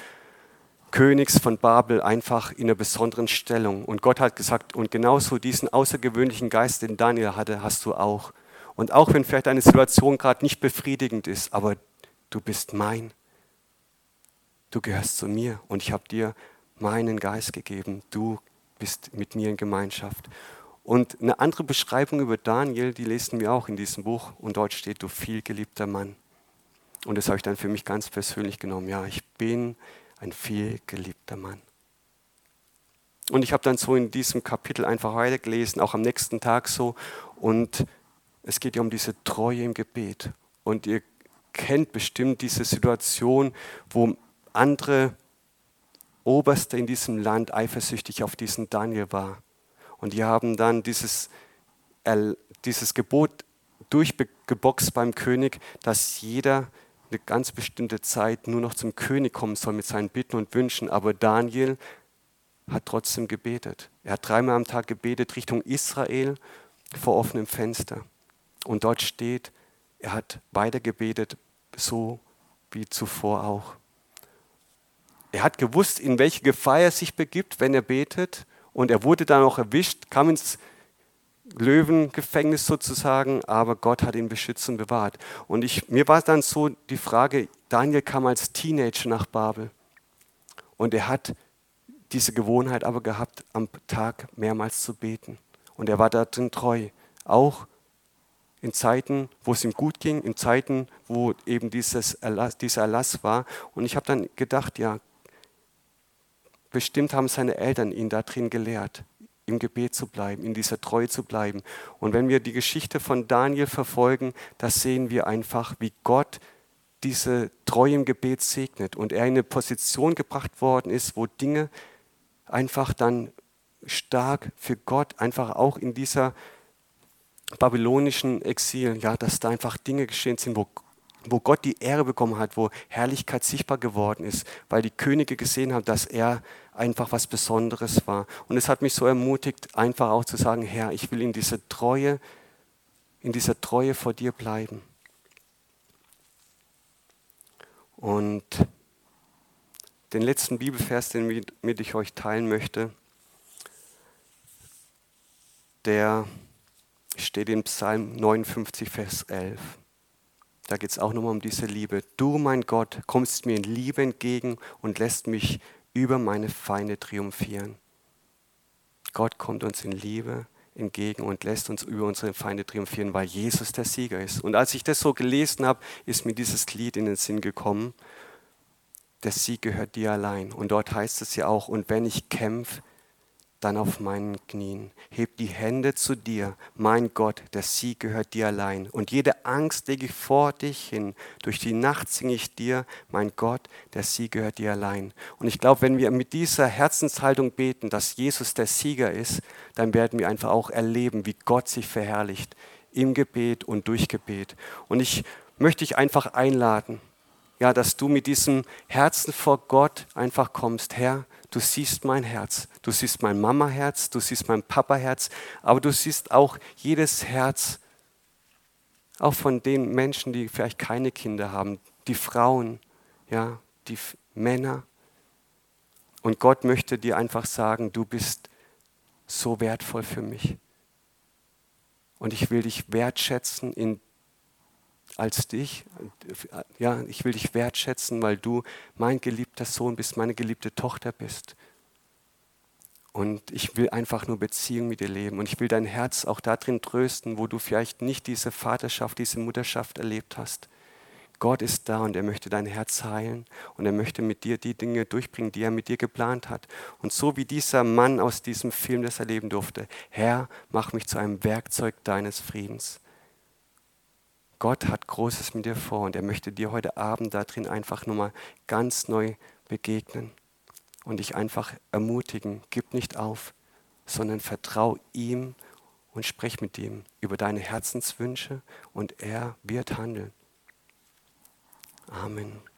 Königs von Babel einfach in einer besonderen Stellung. Und Gott hat gesagt, und genauso diesen außergewöhnlichen Geist, den Daniel hatte, hast du auch. Und auch wenn vielleicht eine Situation gerade nicht befriedigend ist, aber du bist mein. Du gehörst zu mir und ich habe dir meinen Geist gegeben. Du bist mit mir in Gemeinschaft. Und eine andere Beschreibung über Daniel, die lesen wir auch in diesem Buch und dort steht, du vielgeliebter Mann. Und das habe ich dann für mich ganz persönlich genommen. Ja, ich bin ein vielgeliebter Mann. Und ich habe dann so in diesem Kapitel einfach weitergelesen, auch am nächsten Tag so. Und es geht ja um diese Treue im Gebet. Und ihr kennt bestimmt diese Situation, wo andere Oberste in diesem Land eifersüchtig auf diesen Daniel waren. Und die haben dann dieses, dieses Gebot durchgeboxt beim König, dass jeder eine ganz bestimmte Zeit nur noch zum König kommen soll mit seinen Bitten und Wünschen. Aber Daniel hat trotzdem gebetet. Er hat dreimal am Tag gebetet Richtung Israel vor offenem Fenster. Und dort steht, er hat weiter gebetet, so wie zuvor auch. Er hat gewusst, in welche Gefahr er sich begibt, wenn er betet. Und er wurde dann auch erwischt, kam ins Löwengefängnis sozusagen, aber Gott hat ihn beschützt und bewahrt. Und ich, mir war dann so die Frage, Daniel kam als Teenager nach Babel und er hat diese Gewohnheit aber gehabt, am Tag mehrmals zu beten. Und er war darin treu, auch in Zeiten, wo es ihm gut ging, in Zeiten, wo eben dieses Erlass, dieser Erlass war. Und ich habe dann gedacht, ja, bestimmt haben seine Eltern ihn darin gelehrt, im Gebet zu bleiben, in dieser Treue zu bleiben. Und wenn wir die Geschichte von Daniel verfolgen, da sehen wir einfach, wie Gott diese Treue im Gebet segnet und er in eine Position gebracht worden ist, wo Dinge einfach dann stark für Gott, einfach auch in dieser babylonischen Exil, ja, dass da einfach Dinge geschehen sind, wo, wo Gott die Ehre bekommen hat, wo Herrlichkeit sichtbar geworden ist, weil die Könige gesehen haben, dass er einfach was Besonderes war. Und es hat mich so ermutigt, einfach auch zu sagen, Herr, ich will in dieser Treue, in dieser Treue vor dir bleiben. Und den letzten Bibelvers, den mit ich euch teilen möchte, der steht in Psalm 59, Vers 11. Da geht es auch nochmal um diese Liebe. Du, mein Gott, kommst mir in Liebe entgegen und lässt mich über meine Feinde triumphieren. Gott kommt uns in Liebe entgegen und lässt uns über unsere Feinde triumphieren, weil Jesus der Sieger ist. Und als ich das so gelesen habe, ist mir dieses Lied in den Sinn gekommen. Der Sieg gehört dir allein. Und dort heißt es ja auch, und wenn ich kämpfe, dann auf meinen Knien. Heb die Hände zu dir, mein Gott, der Sieg gehört dir allein. Und jede Angst lege ich vor dich hin. Durch die Nacht singe ich dir, mein Gott, der Sieg gehört dir allein. Und ich glaube, wenn wir mit dieser Herzenshaltung beten, dass Jesus der Sieger ist, dann werden wir einfach auch erleben, wie Gott sich verherrlicht im Gebet und durch Gebet. Und ich möchte dich einfach einladen, ja, dass du mit diesem Herzen vor Gott einfach kommst, Herr, du siehst mein Herz, du siehst mein Mama-Herz, du siehst mein Papa-Herz, aber du siehst auch jedes Herz, auch von den Menschen, die vielleicht keine Kinder haben, die Frauen, ja, die Männer. Und Gott möchte dir einfach sagen, du bist so wertvoll für mich. Und ich will dich wertschätzen in als dich. Ja, ich will dich wertschätzen, weil du mein geliebter Sohn bist, meine geliebte Tochter bist. Und ich will einfach nur Beziehung mit dir leben. Und ich will dein Herz auch darin trösten, wo du vielleicht nicht diese Vaterschaft, diese Mutterschaft erlebt hast. Gott ist da und er möchte dein Herz heilen und er möchte mit dir die Dinge durchbringen, die er mit dir geplant hat. Und so wie dieser Mann aus diesem Film das erleben durfte, Herr, mach mich zu einem Werkzeug deines Friedens. Gott hat Großes mit dir vor und er möchte dir heute Abend darin einfach nochmal ganz neu begegnen und dich einfach ermutigen, gib nicht auf, sondern vertrau ihm und sprech mit ihm über deine Herzenswünsche und er wird handeln. Amen.